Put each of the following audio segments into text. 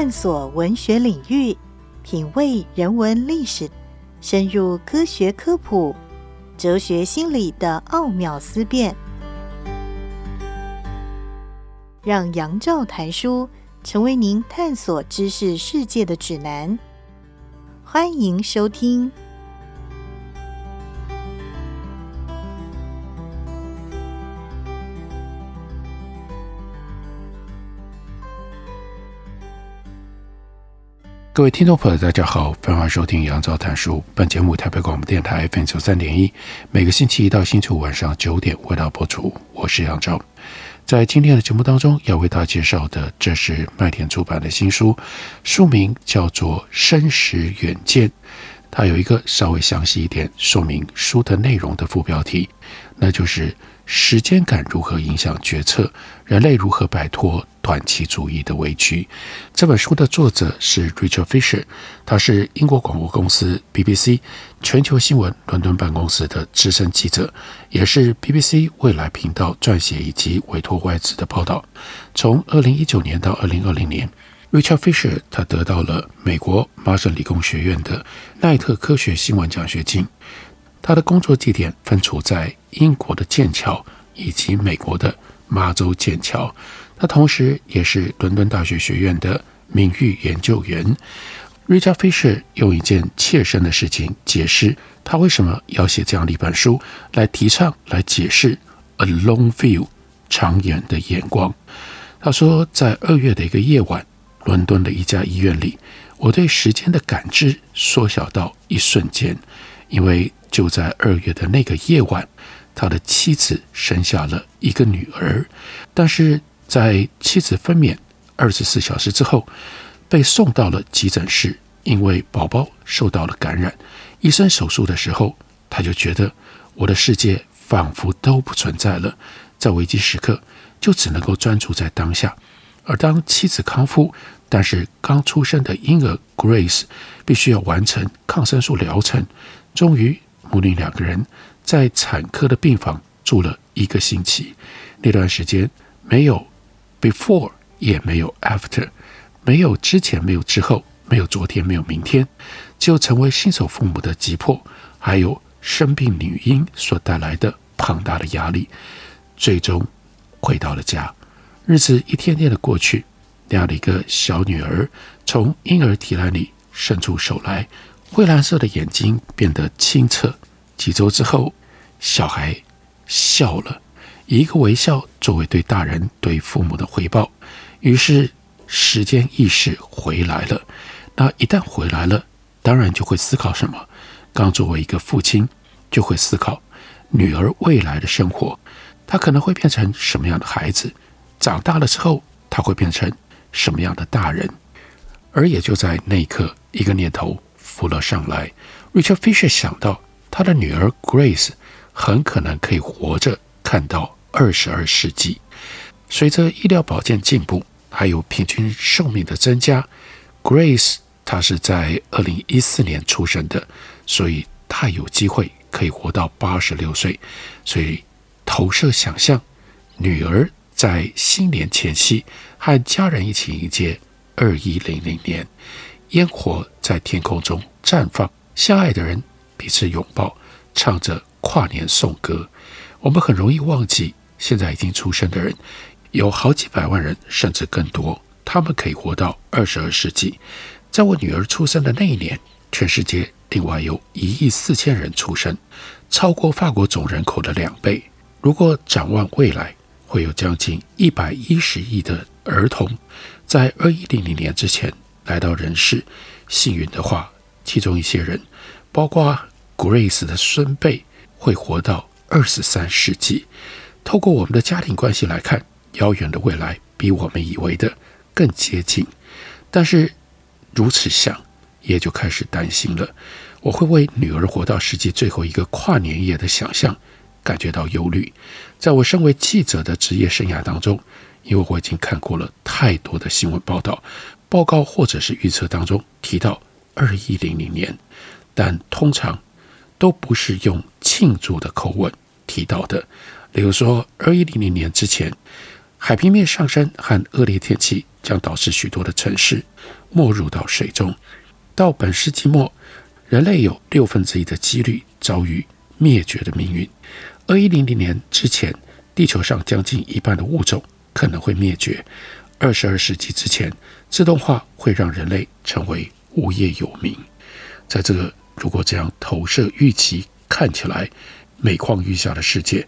探索文学领域，品味人文历史，深入科学科普、哲学心理的奥妙思辨，让杨照谈书成为您探索知识世界的指南。欢迎收听。各位听众朋友，大家好，欢迎收听杨照谈书。本节目台北广播电台 FM 九三点一，每个星期一到星期五晚上九点为大家播出。我是杨照，在今天的节目当中要为大家介绍的，这是麦田出版的新书，书名叫做《生时远见》，它有一个稍微详细一点说明书的内容的副标题，那就是。时间感如何影响决策？人类如何摆脱短期主义的危机？这本书的作者是 Richard Fisher，他是英国广播公司 BBC 全球新闻伦敦办公室的资深记者，也是 BBC 未来频道撰写以及委托外资的报道。从二零一九年到二零二零年，Richard Fisher 他得到了美国麻省理工学院的奈特科学新闻奖学金。他的工作地点分处在英国的剑桥以及美国的马州剑桥。他同时也是伦敦大学学院的名誉研究员。Richard Fisher 用一件切身的事情解释他为什么要写这样的一本书，来提倡、来解释 a long view 长远的眼光。他说，在二月的一个夜晚，伦敦的一家医院里，我对时间的感知缩小到一瞬间，因为。就在二月的那个夜晚，他的妻子生下了一个女儿，但是在妻子分娩二十四小时之后，被送到了急诊室，因为宝宝受到了感染。医生手术的时候，他就觉得我的世界仿佛都不存在了，在危机时刻就只能够专注在当下。而当妻子康复，但是刚出生的婴儿 Grace 必须要完成抗生素疗程，终于。母女两个人在产科的病房住了一个星期，那段时间没有 before，也没有 after，没有之前，没有之后，没有昨天，没有明天，就成为新手父母的急迫，还有生病女婴所带来的庞大的压力。最终回到了家，日子一天天的过去，那样的一个小女儿从婴儿提篮里伸出手来。灰蓝色的眼睛变得清澈。几周之后，小孩笑了，以一个微笑作为对大人、对父母的回报。于是，时间意识回来了。那一旦回来了，当然就会思考什么。刚作为一个父亲，就会思考女儿未来的生活，她可能会变成什么样的孩子？长大了之后，她会变成什么样的大人？而也就在那一刻，一个念头。浮了上来，Richard Fisher 想到他的女儿 Grace 很可能可以活着看到二十二世纪。随着医疗保健进步，还有平均寿命的增加，Grace 她是在二零一四年出生的，所以她有机会可以活到八十六岁。所以投射想象，女儿在新年前夕和家人一起迎接二一零零年。烟火在天空中绽放，相爱的人彼此拥抱，唱着跨年颂歌。我们很容易忘记，现在已经出生的人有好几百万人，甚至更多。他们可以活到二十二世纪。在我女儿出生的那一年，全世界另外有一亿四千人出生，超过法国总人口的两倍。如果展望未来，会有将近一百一十亿的儿童在二一零零年之前。来到人世，幸运的话，其中一些人，包括 Grace 的孙辈，会活到二十三世纪。透过我们的家庭关系来看，遥远的未来比我们以为的更接近。但是如此想，也就开始担心了。我会为女儿活到世纪最后一个跨年夜的想象感觉到忧虑。在我身为记者的职业生涯当中，因为我已经看过了太多的新闻报道。报告或者是预测当中提到二一零零年，但通常都不是用庆祝的口吻提到的。例如说，二一零零年之前，海平面上升和恶劣天气将导致许多的城市没入到水中。到本世纪末，人类有六分之一的几率遭遇灭绝的命运。二一零零年之前，地球上将近一半的物种可能会灭绝。二十二世纪之前，自动化会让人类成为无业游民。在这个如果这样投射预期看起来每况愈下的世界，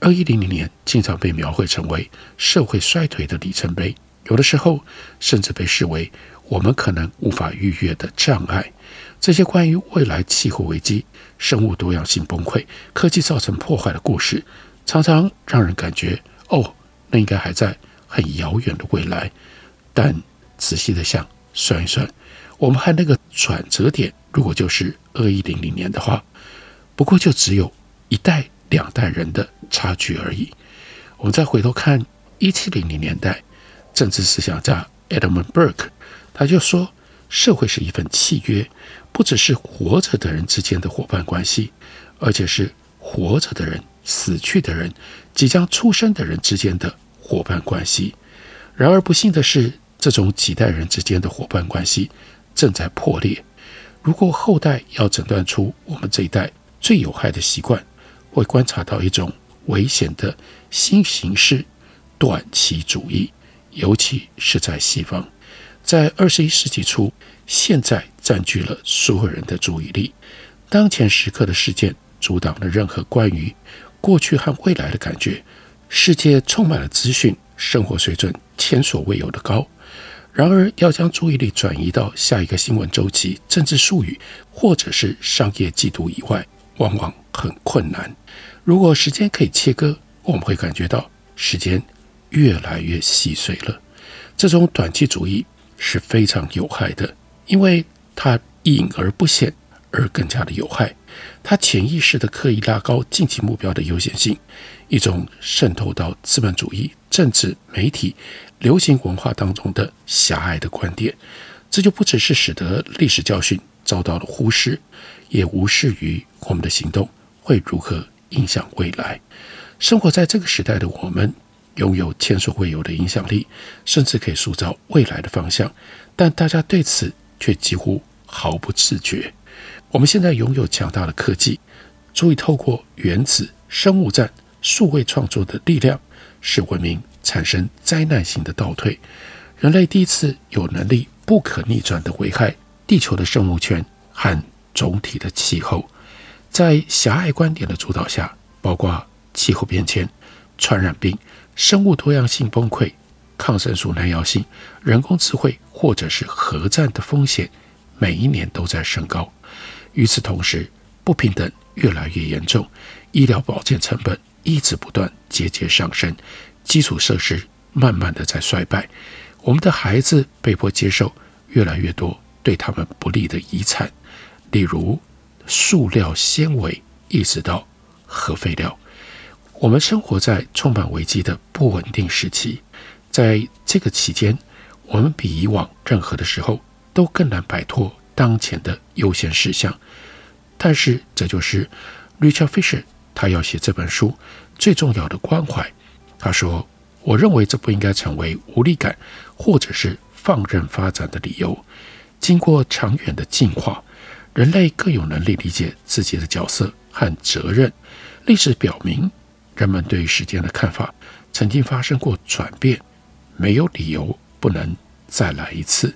二一零零年经常被描绘成为社会衰退的里程碑，有的时候甚至被视为我们可能无法逾越的障碍。这些关于未来气候危机、生物多样性崩溃、科技造成破坏的故事，常常让人感觉哦，那应该还在很遥远的未来。但仔细的想，算一算，我们和那个转折点，如果就是二一零零年的话，不过就只有一代、两代人的差距而已。我们再回头看一七零零年代，政治思想家 Edmund Burke，他就说，社会是一份契约。不只是活着的人之间的伙伴关系，而且是活着的人、死去的人、即将出生的人之间的伙伴关系。然而不幸的是，这种几代人之间的伙伴关系正在破裂。如果后代要诊断出我们这一代最有害的习惯，会观察到一种危险的新形式——短期主义，尤其是在西方。在二十一世纪初，现在占据了所有人的注意力。当前时刻的事件阻挡了任何关于过去和未来的感觉。世界充满了资讯，生活水准前所未有的高。然而，要将注意力转移到下一个新闻周期、政治术语或者是商业季度以外，往往很困难。如果时间可以切割，我们会感觉到时间越来越细碎了。这种短期主义。是非常有害的，因为它隐而不显，而更加的有害。它潜意识的刻意拉高近期目标的优先性，一种渗透到资本主义、政治、媒体、流行文化当中的狭隘的观点。这就不只是使得历史教训遭到了忽视，也无视于我们的行动会如何影响未来。生活在这个时代的我们。拥有前所未有的影响力，甚至可以塑造未来的方向，但大家对此却几乎毫不自觉。我们现在拥有强大的科技，足以透过原子、生物战、数位创作的力量，使文明产生灾难性的倒退。人类第一次有能力不可逆转地危害地球的生物圈和总体的气候，在狭隘观点的主导下，包括气候变迁、传染病。生物多样性崩溃、抗生素耐药性、人工智慧或者是核战的风险，每一年都在升高。与此同时，不平等越来越严重，医疗保健成本一直不断节节上升，基础设施慢慢的在衰败。我们的孩子被迫接受越来越多对他们不利的遗产，例如塑料纤维，一直到核废料。我们生活在充满危机的不稳定时期，在这个期间，我们比以往任何的时候都更难摆脱当前的优先事项。但是，这就是 Richard Fisher 他要写这本书最重要的关怀。他说：“我认为这不应该成为无力感或者是放任发展的理由。经过长远的进化，人类更有能力理解自己的角色和责任。历史表明。”人们对时间的看法曾经发生过转变，没有理由不能再来一次。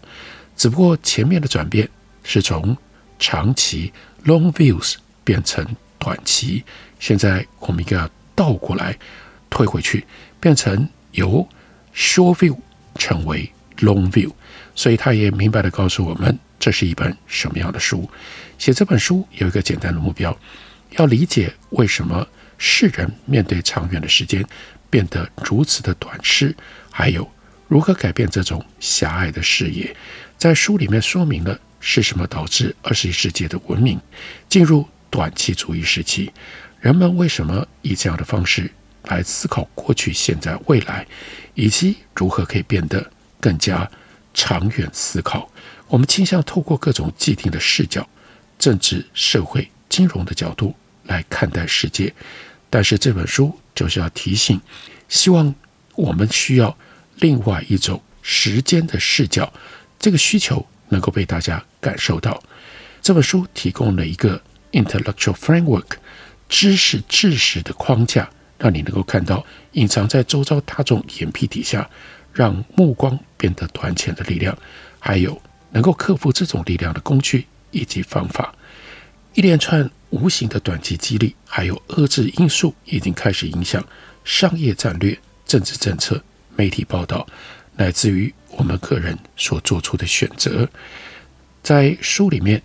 只不过前面的转变是从长期 （long views） 变成短期，现在我们应该要倒过来退回去，变成由 short view 成为 long view。所以他也明白地告诉我们，这是一本什么样的书。写这本书有一个简单的目标，要理解为什么。世人面对长远的时间变得如此的短视，还有如何改变这种狭隘的视野，在书里面说明了是什么导致二十一世纪的文明进入短期主义时期，人们为什么以这样的方式来思考过去、现在、未来，以及如何可以变得更加长远思考。我们倾向透过各种既定的视角，政治、社会、金融的角度来看待世界。但是这本书就是要提醒，希望我们需要另外一种时间的视角，这个需求能够被大家感受到。这本书提供了一个 intellectual framework，知识知识的框架，让你能够看到隐藏在周遭大众眼皮底下，让目光变得短浅的力量，还有能够克服这种力量的工具以及方法。一连串无形的短期激励，还有遏制因素，已经开始影响商业战略、政治政策、媒体报道，乃至于我们个人所做出的选择。在书里面，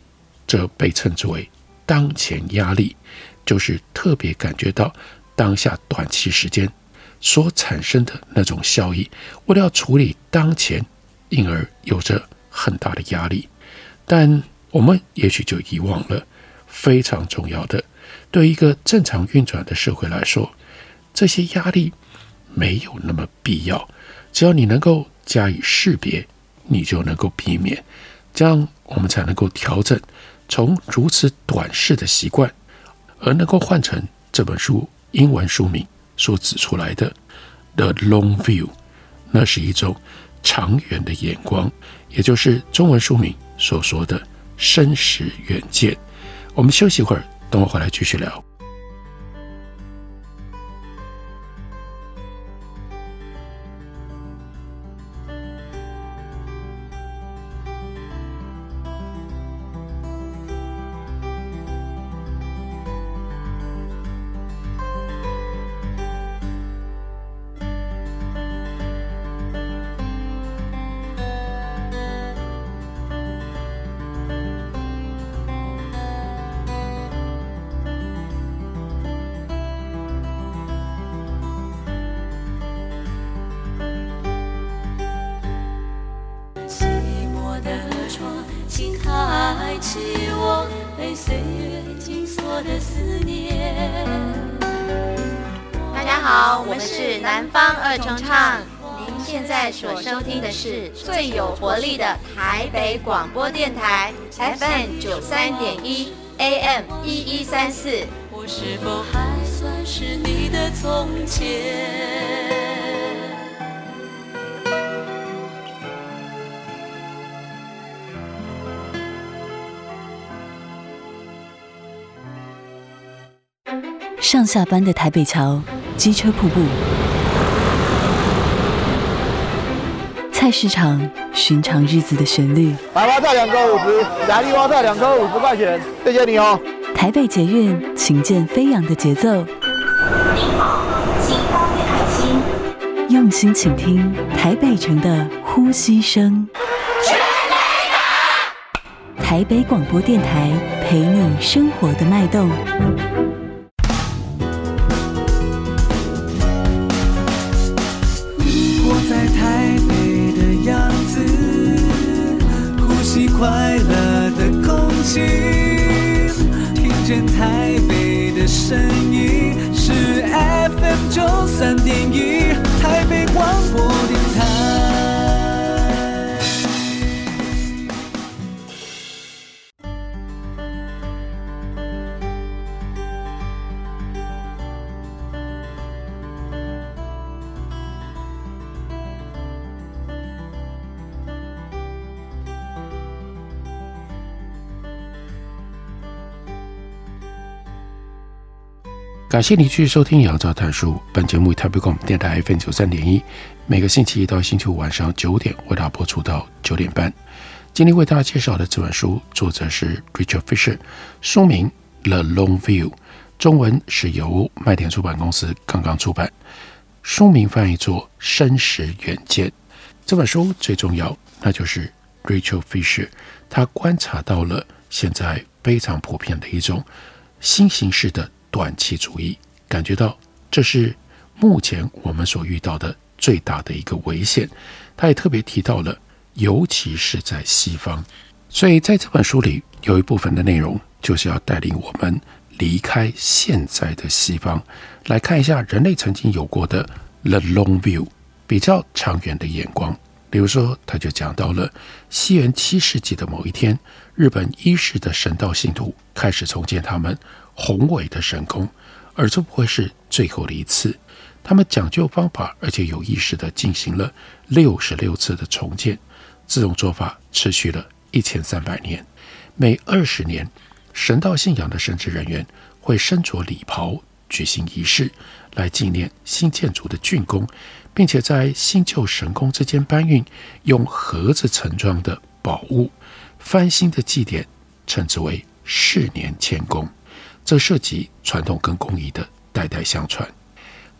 这被称之为“当前压力”，就是特别感觉到当下短期时间所产生的那种效益，为了要处理当前，因而有着很大的压力。但我们也许就遗忘了。非常重要的，对一个正常运转的社会来说，这些压力没有那么必要。只要你能够加以识别，你就能够避免。这样，我们才能够调整从如此短视的习惯，而能够换成这本书英文书名所指出来的 “the long view”，那是一种长远的眼光，也就是中文书名所说的“深识远见”。我们休息一会儿，等我回来继续聊。大家好，我们是南方二重唱。您现在所收听的是最有活力的台北广播电台，FM 九三点一，AM 一一三四。我是否还算是你的从前？上下班的台北桥，机车瀑布。菜市场寻常日子的旋律，白花菜两颗五十，芽绿花菜两颗五十块钱，谢谢你哦。台北捷运琴键飞扬的节奏，您好，请爱心，用心倾听台北城的呼吸声。台北广播电台陪你生活的脉动。见台北的声音，是 FM 九三点一，感谢你继续收听《杨照谈书》。本节目以台北广播电台 FM 九三点一，每个星期一到星期五晚上九点为大家播出到九点半。今天为大家介绍的这本书，作者是 Richard Fisher，书名《The Long View》，中文是由麦田出版公司刚刚出版，书名翻译作《深时远见》。这本书最重要，那就是 Richard Fisher，他观察到了现在非常普遍的一种新形式的。短期主义，感觉到这是目前我们所遇到的最大的一个危险。他也特别提到了，尤其是在西方。所以在这本书里有一部分的内容，就是要带领我们离开现在的西方，来看一下人类曾经有过的 the long view，比较长远的眼光。比如说，他就讲到了西元七世纪的某一天，日本伊势的神道信徒开始重建他们宏伟的神宫，而这不会是最后的一次。他们讲究方法，而且有意识地进行了六十六次的重建。这种做法持续了一千三百年。每二十年，神道信仰的神职人员会身着礼袍举行仪式，来纪念新建筑的竣工，并且在新旧神宫之间搬运用盒子盛装的宝物。翻新的祭典称之为世年迁宫，这涉及传统跟工艺的代代相传。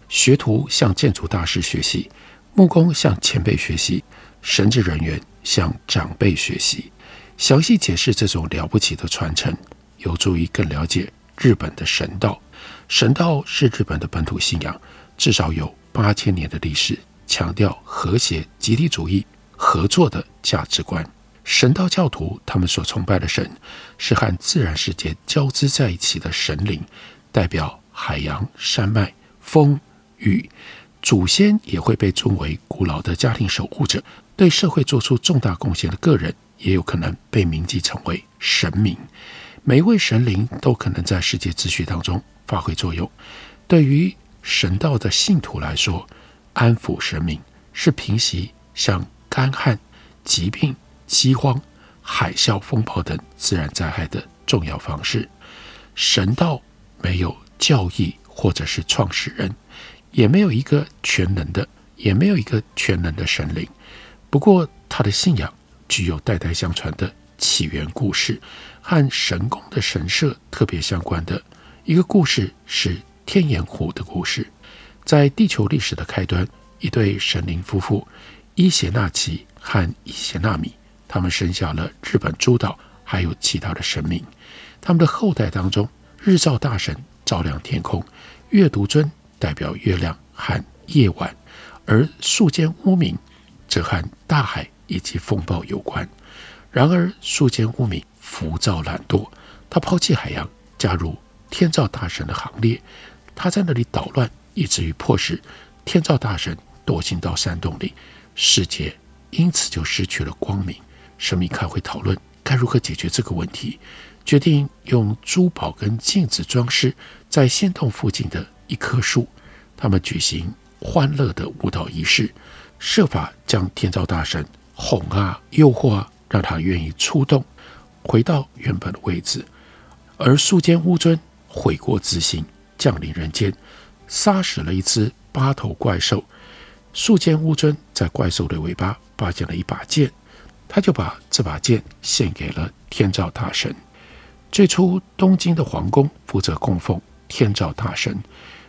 学徒向建筑大师学习，木工向前辈学习，神职人员向长辈学习。详细解释这种了不起的传承，有助于更了解日本的神道。神道是日本的本土信仰，至少有八千年的历史，强调和谐、集体主义、合作的价值观。神道教徒他们所崇拜的神是和自然世界交织在一起的神灵，代表海洋、山脉、风、雨。祖先也会被尊为古老的家庭守护者，对社会做出重大贡献的个人也有可能被铭记成为神明。每一位神灵都可能在世界秩序当中发挥作用。对于神道的信徒来说，安抚神明是平息像干旱、疾病。饥荒、海啸、风暴等自然灾害的重要方式。神道没有教义或者是创始人，也没有一个全能的，也没有一个全能的神灵。不过，他的信仰具有代代相传的起源故事，和神宫的神社特别相关的一个故事是天岩湖的故事。在地球历史的开端，一对神灵夫妇伊邪那岐和伊邪那米。他们生下了日本诸岛，还有其他的神明。他们的后代当中，日照大神照亮天空，月独尊代表月亮和夜晚，而宿间乌冥则和大海以及风暴有关。然而，宿间乌冥浮躁懒惰，他抛弃海洋，加入天照大神的行列。他在那里捣乱，以至于迫使天照大神躲进到山洞里，世界因此就失去了光明。神明开会讨论该如何解决这个问题，决定用珠宝跟镜子装饰在仙洞附近的一棵树。他们举行欢乐的舞蹈仪式，设法将天照大神哄啊、诱惑啊，让他愿意出动，回到原本的位置。而树间乌尊悔过自新，降临人间，杀死了一只八头怪兽。树间乌尊在怪兽的尾巴发现了一把剑。他就把这把剑献给了天照大神。最初，东京的皇宫负责供奉天照大神。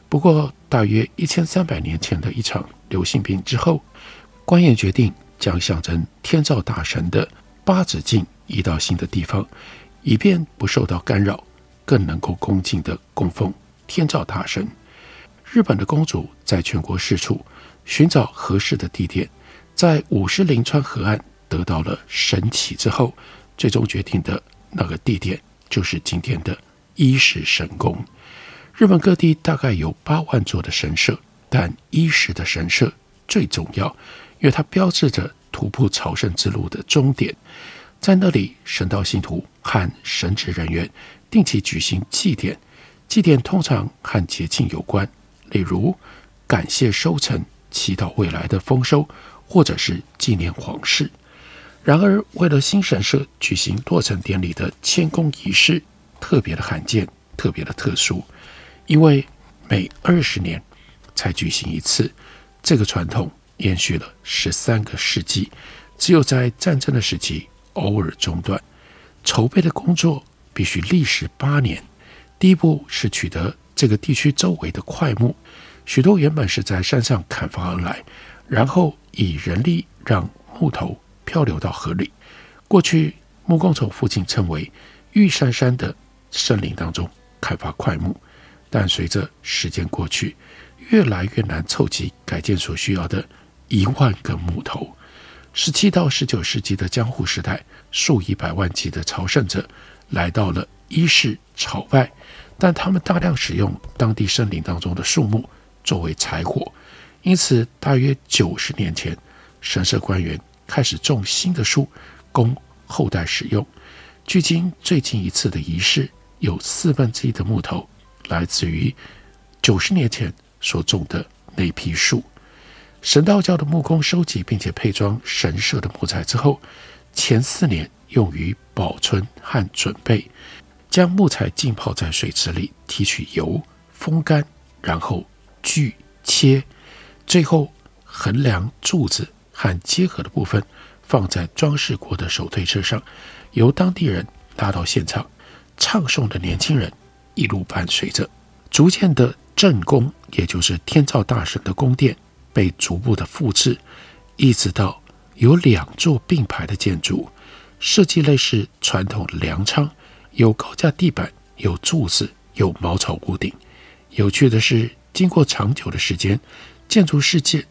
不过，大约一千三百年前的一场流行病之后，官员决定将象征天照大神的八咫镜移到新的地方，以便不受到干扰，更能够恭敬地供奉天照大神。日本的公主在全国四处寻找合适的地点，在五十铃川河岸。得到了神启之后，最终决定的那个地点就是今天的伊势神宫。日本各地大概有八万座的神社，但伊势的神社最重要，因为它标志着徒步朝圣之路的终点。在那里，神道信徒和神职人员定期举行祭典，祭典通常和节庆有关，例如感谢收成、祈祷未来的丰收，或者是纪念皇室。然而，为了新神社举行落成典礼的迁宫仪式，特别的罕见，特别的特殊，因为每二十年才举行一次。这个传统延续了十三个世纪，只有在战争的时期偶尔中断。筹备的工作必须历时八年。第一步是取得这个地区周围的块木，许多原本是在山上砍伐而来，然后以人力让木头。漂流到河里。过去木工从附近称为玉山山的森林当中开发桧木，但随着时间过去，越来越难凑齐改建所需要的一万个木头。十七到十九世纪的江户时代，数以百万计的朝圣者来到了伊势朝拜，但他们大量使用当地森林当中的树木作为柴火，因此大约九十年前，神社官员。开始种新的树，供后代使用。距今最近一次的仪式，有四分之一的木头来自于九十年前所种的那批树。神道教的木工收集并且配装神社的木材之后，前四年用于保存和准备，将木材浸泡在水池里，提取油，风干，然后锯切，最后横梁柱子和结合的部分放在装饰过的手推车上，由当地人拉到现场，唱诵的年轻人一路伴随着，逐渐的正宫，也就是天照大神的宫殿。被逐步的复制，一直到有两座并排的建筑，设计类似传统的粮仓，有高架地板，有柱子，有茅草屋顶。有趣的是，经过长久的时间，建筑世界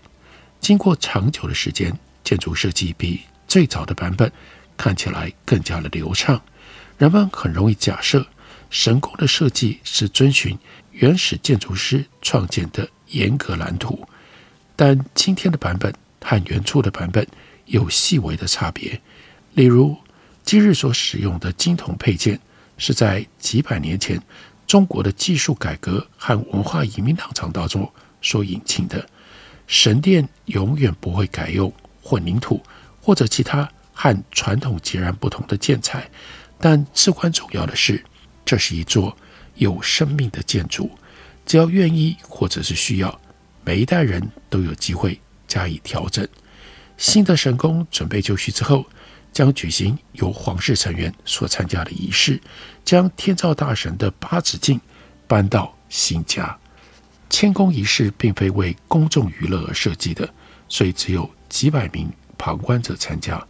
经过长久的时间，建筑设计比最早的版本看起来更加的流畅。人们很容易假设神宫的设计是遵循原始建筑师创建的严格蓝图。但今天的版本和原初的版本有细微的差别，例如今日所使用的金铜配件是在几百年前中国的技术改革和文化移民浪潮当中所引进的。神殿永远不会改用混凝土或者其他和传统截然不同的建材，但至关重要的是，这是一座有生命的建筑，只要愿意或者是需要。每一代人都有机会加以调整。新的神宫准备就绪之后，将举行由皇室成员所参加的仪式，将天照大神的八咫镜搬到新家。迁宫仪式并非为公众娱乐而设计的，所以只有几百名旁观者参加。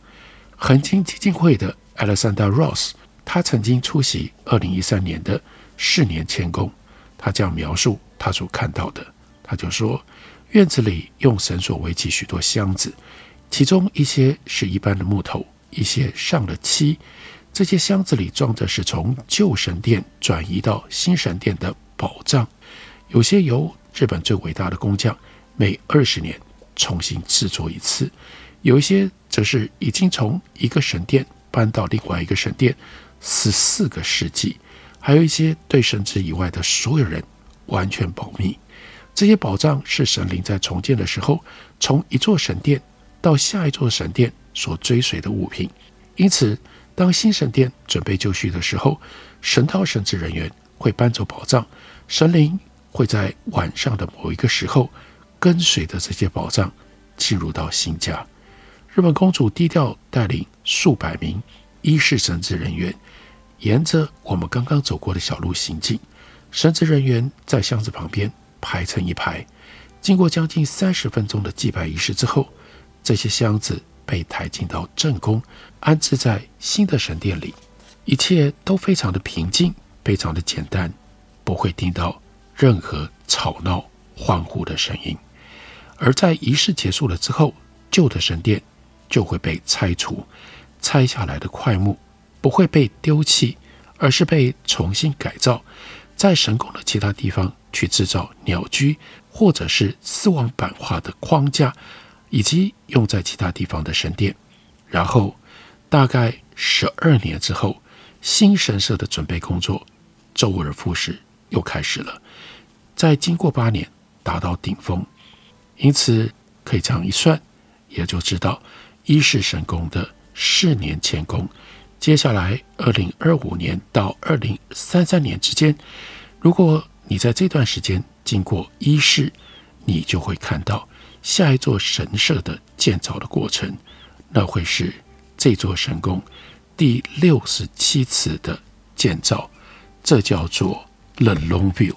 恒金基金会的 Alexander Ross，他曾经出席2013年的四年迁宫，他这样描述他所看到的。他就说，院子里用绳索围起许多箱子，其中一些是一般的木头，一些上了漆。这些箱子里装着是从旧神殿转移到新神殿的宝藏，有些由日本最伟大的工匠每二十年重新制作一次，有一些则是已经从一个神殿搬到另外一个神殿十四个世纪，还有一些对神职以外的所有人完全保密。这些宝藏是神灵在重建的时候，从一座神殿到下一座神殿所追随的物品。因此，当新神殿准备就绪的时候，神道神职人员会搬走宝藏，神灵会在晚上的某一个时候，跟随着这些宝藏进入到新家。日本公主低调带领数百名伊势神职人员，沿着我们刚刚走过的小路行进，神职人员在箱子旁边。排成一排，经过将近三十分钟的祭拜仪式之后，这些箱子被抬进到正宫，安置在新的神殿里。一切都非常的平静，非常的简单，不会听到任何吵闹、欢呼的声音。而在仪式结束了之后，旧的神殿就会被拆除，拆下来的块木不会被丢弃，而是被重新改造，在神宫的其他地方。去制造鸟居，或者是丝网版画的框架，以及用在其他地方的神殿。然后，大概十二年之后，新神社的准备工作周而复始又开始了。再经过八年，达到顶峰。因此，可以这样一算，也就知道一世神宫的四年迁宫，接下来二零二五年到二零三三年之间，如果你在这段时间经过一世，你就会看到下一座神社的建造的过程，那会是这座神宫第六十七次的建造，这叫做 The Longview。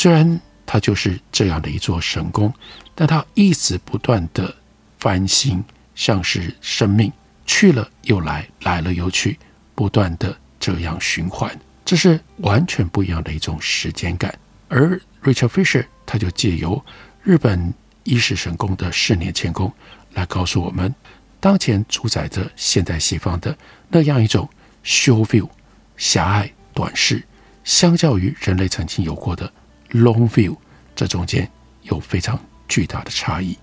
虽然它就是这样的一座神宫，但它一直不断的翻新，像是生命去了又来，来了又去，不断的这样循环，这是完全不一样的一种时间感。而 Richard Fisher 他就借由日本伊势神宫的四年迁宫来告诉我们，当前主宰着现代西方的那样一种 short view 狭隘短视，相较于人类曾经有过的 long view，这中间有非常巨大的差异。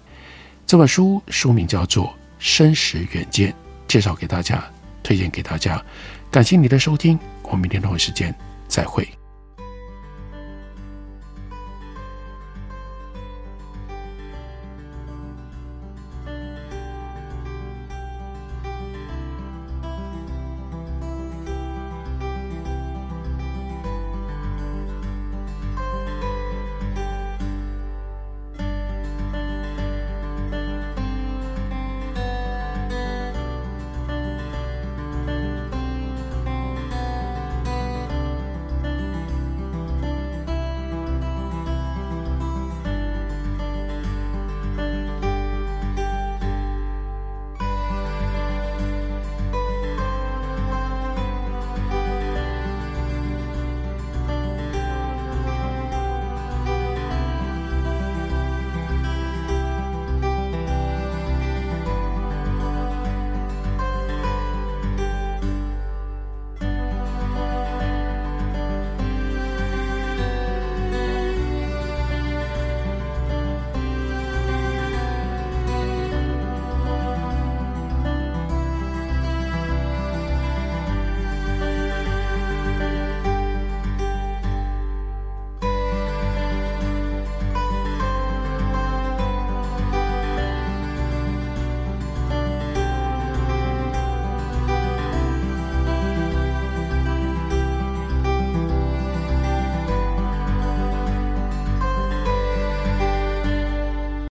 这本书书名叫做《生时远见》，介绍给大家，推荐给大家。感谢你的收听，我们明天同一时间再会。